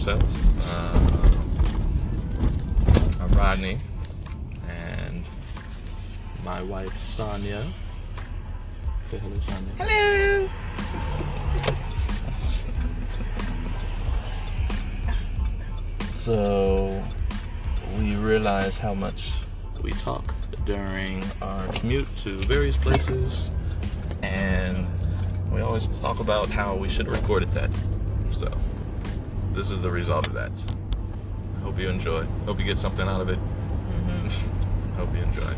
ourselves. Um, I'm Rodney, and my wife Sonia. Say hello, Sonia. hello. So we realize how much we talk during our commute to various places, and we always talk about how we should have recorded that. So this is the result of that. Hope you enjoy. Hope you get something out of it. Mm-hmm. hope you enjoy.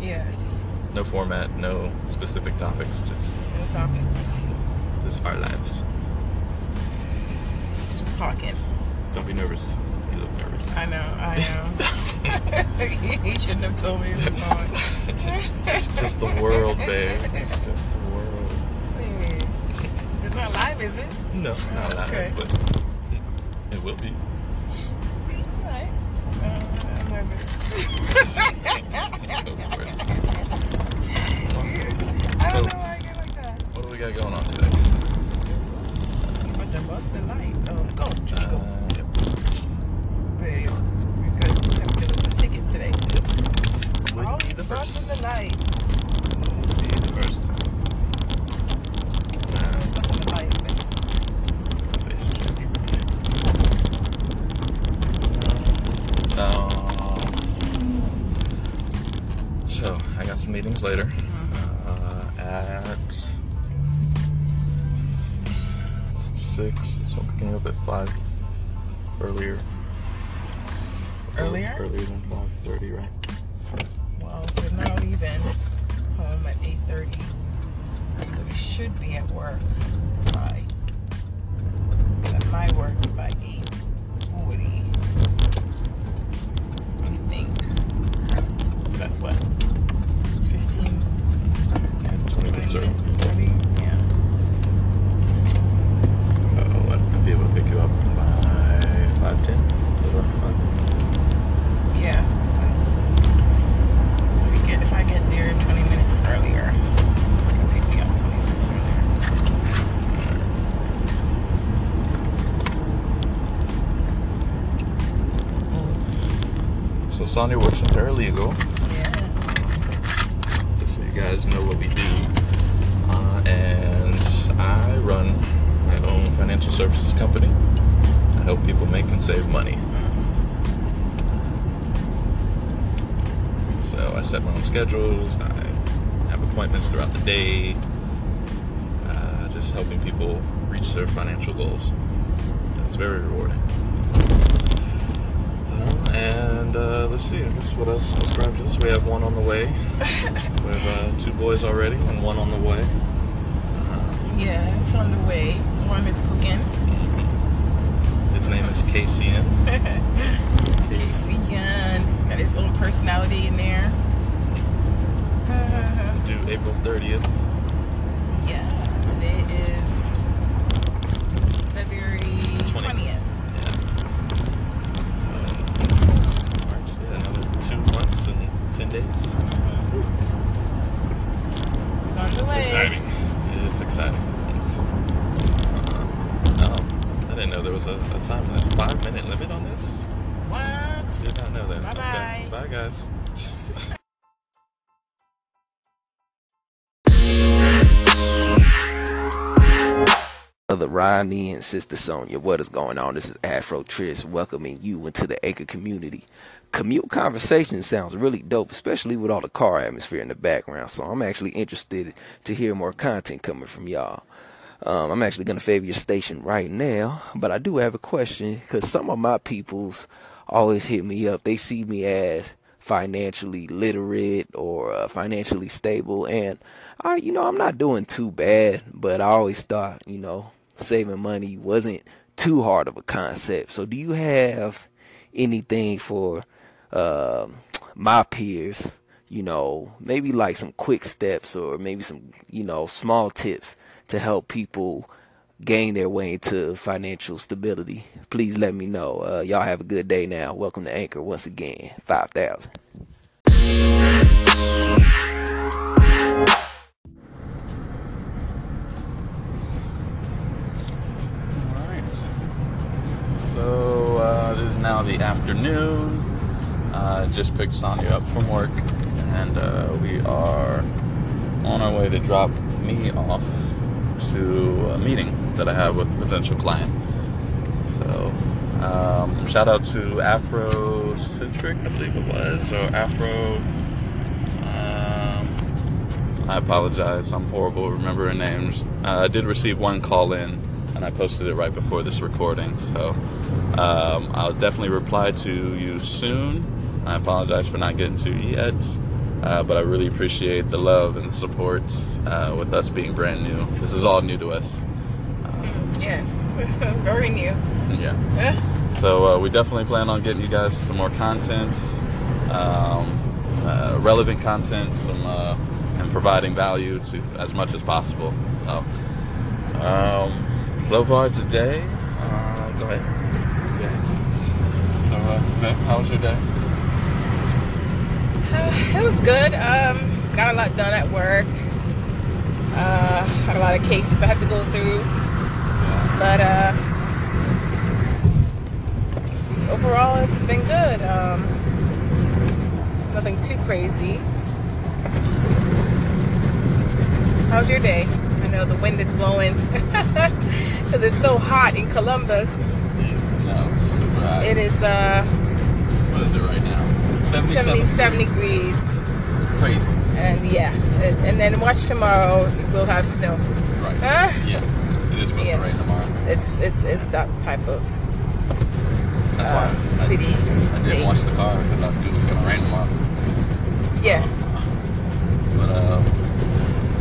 Yes. No format, no specific topics, just No topics. just our lives. Just talking. Don't be nervous. You look nervous. I know. I know. he shouldn't have told me it was on. It's just the world, babe. It's just the world. Wait, It's not live, is it? No, not live, Okay. but it, will be. Alright. Uh, I'm nervous. I don't know why I get like that. What do we got going on today? But the bus the light. Oh, go. Just go. Uh, yep. Wait, we could have to get us a ticket today. Would Always be the bus first. in the light. Would be the first. Uh, Bus in the light. face is tricky. Um, so I got some meetings later uh, at six. So picking you up at five earlier. Earlier? Earlier than five thirty, right? Well, we're now leaving home at 8.30. So we should be at work Sonia works in paralegal. Yes. just so you guys know what we do. Uh, and I run my own financial services company. I help people make and save money. So I set my own schedules. I have appointments throughout the day. Uh, just helping people reach their financial goals. It's very rewarding. And uh, let's see, I guess what else describes this? We have one on the way. We have uh, two boys already and one on the way. Yeah, it's on the way. One is cooking. his name is KCN. Young got his own personality in there. Due April 30th. yeah, today is February 20th. 20th. Yeah. March. Yeah, another two months and 10 days. He's on the way. It's exciting. It's exciting. It's, uh, no, I didn't know there was a, a time limit, five minute limit on this. What? Did not know that. Bye-bye. Okay. Bye, guys. Brother Rodney and Sister Sonia, what is going on? This is Afro Tris welcoming you into the Anchor community. Commute conversation sounds really dope, especially with all the car atmosphere in the background. So I'm actually interested to hear more content coming from y'all. Um, I'm actually going to favor your station right now, but I do have a question because some of my peoples always hit me up. They see me as financially literate or uh, financially stable, and I, you know, I'm not doing too bad. But I always thought, you know, saving money wasn't too hard of a concept. So, do you have anything for? um my peers, you know, maybe like some quick steps or maybe some, you know, small tips to help people gain their way into financial stability, please let me know. Uh, y'all have a good day now. Welcome to Anchor once again. 5,000. Alright. So uh, it is now the afternoon. Uh, just picked Sonia up from work, and uh, we are on our way to drop me off to a meeting that I have with a potential client. So, um, shout out to Afrocentric, I believe it was, or Afro. Um, I apologize, I'm horrible remembering names. Uh, I did receive one call in, and I posted it right before this recording. So, um, I'll definitely reply to you soon. I apologize for not getting to you yet. Uh, but I really appreciate the love and the support uh, with us being brand new. This is all new to us. Yes, very new. Yeah. So uh, we definitely plan on getting you guys some more content, um, uh, relevant content, some uh, and providing value to as much as possible. So, um, so far today, uh, go ahead. Okay. So, uh, how was your day? Uh, it was good. Um, got a lot done at work. Uh, had a lot of cases I had to go through, but uh, overall it's been good. Um, nothing too crazy. How's your day? I know the wind is blowing because it's so hot in Columbus. No, super hot. It is uh, What is it right now? 77 77 degrees. It's crazy. And yeah, and and then watch tomorrow. We'll have snow. Right. Huh? Yeah. It is supposed Yeah. to rain tomorrow. It's it's it's that type of That's uh, why I, city. I state. didn't watch the car because I knew it was going to rain tomorrow. Yeah. But, uh,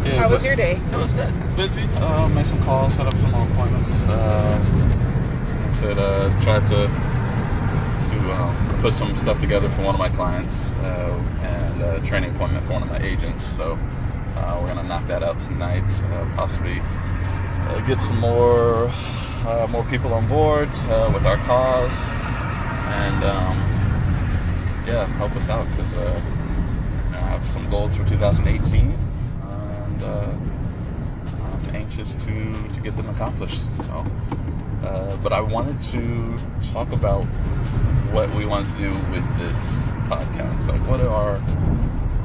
yeah. How was your day? It was good. Busy. Uh, made some calls, set up some more appointments. Um, I said, uh, tried to um, put some stuff together for one of my clients uh, and a training appointment for one of my agents. So uh, we're gonna knock that out tonight. Uh, possibly uh, get some more uh, more people on board with our cause and um, yeah, help us out because I have some goals for 2018 and I'm anxious to to get them accomplished. So, uh, but I wanted to talk about what we want to do with this podcast. Like, what are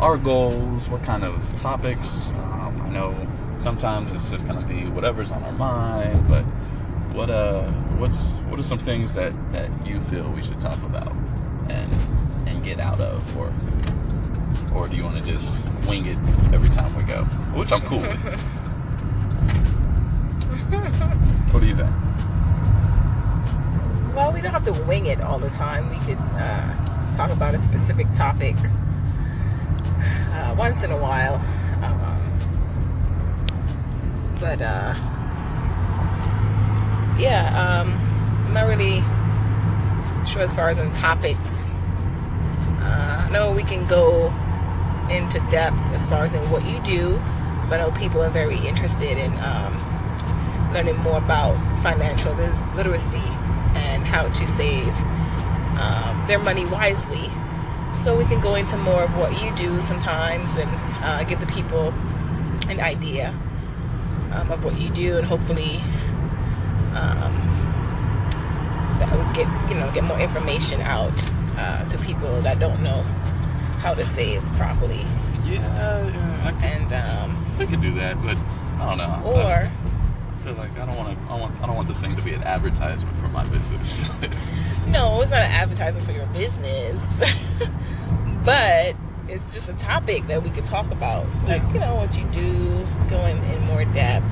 our goals? What kind of topics? Um, I know sometimes it's just gonna be whatever's on our mind, but what uh, what's what are some things that that you feel we should talk about and and get out of, or or do you want to just wing it every time we go? Which I'm cool with. what do you think? Well, we don't have to wing it all the time. We could uh, talk about a specific topic uh, once in a while. Um, but uh, yeah, um, I'm not really sure as far as in topics. Uh, I know we can go into depth as far as in what you do, because I know people are very interested in um, learning more about financial literacy how to save um, their money wisely. So we can go into more of what you do sometimes and uh, give the people an idea um, of what you do, and hopefully um, that would get you know get more information out uh, to people that don't know how to save properly. Yeah, I, And um, I could do that, but I don't know. or feel like I don't want to. I want. I don't want this thing to be an advertisement for my business. No, it's not an advertisement for your business, but it's just a topic that we could talk about. Like, you know, what you do, going in more depth.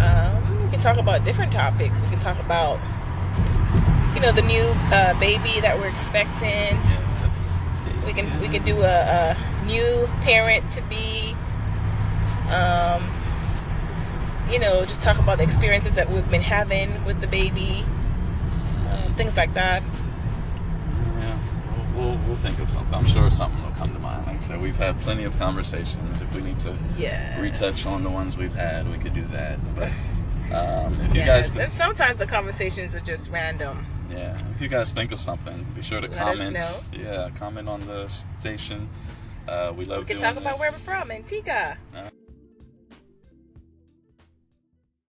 Um, we can talk about different topics. We can talk about, you know, the new uh, baby that we're expecting. yes. We can we can do a, a new parent to be. Um, you know, just talk about the experiences that we've been having with the baby, um, things like that. Yeah, we'll, we'll, we'll think of something. I'm sure something will come to mind. Like I said, we've had plenty of conversations. If we need to Yeah. retouch on the ones we've had, we could do that. But um, if you Yes. guys, And sometimes the conversations are just random. yeah, if you guys think of something, be sure to Let comment. Yeah, comment on the station. Uh, we love We can talk about where we're from, Antigua. Uh,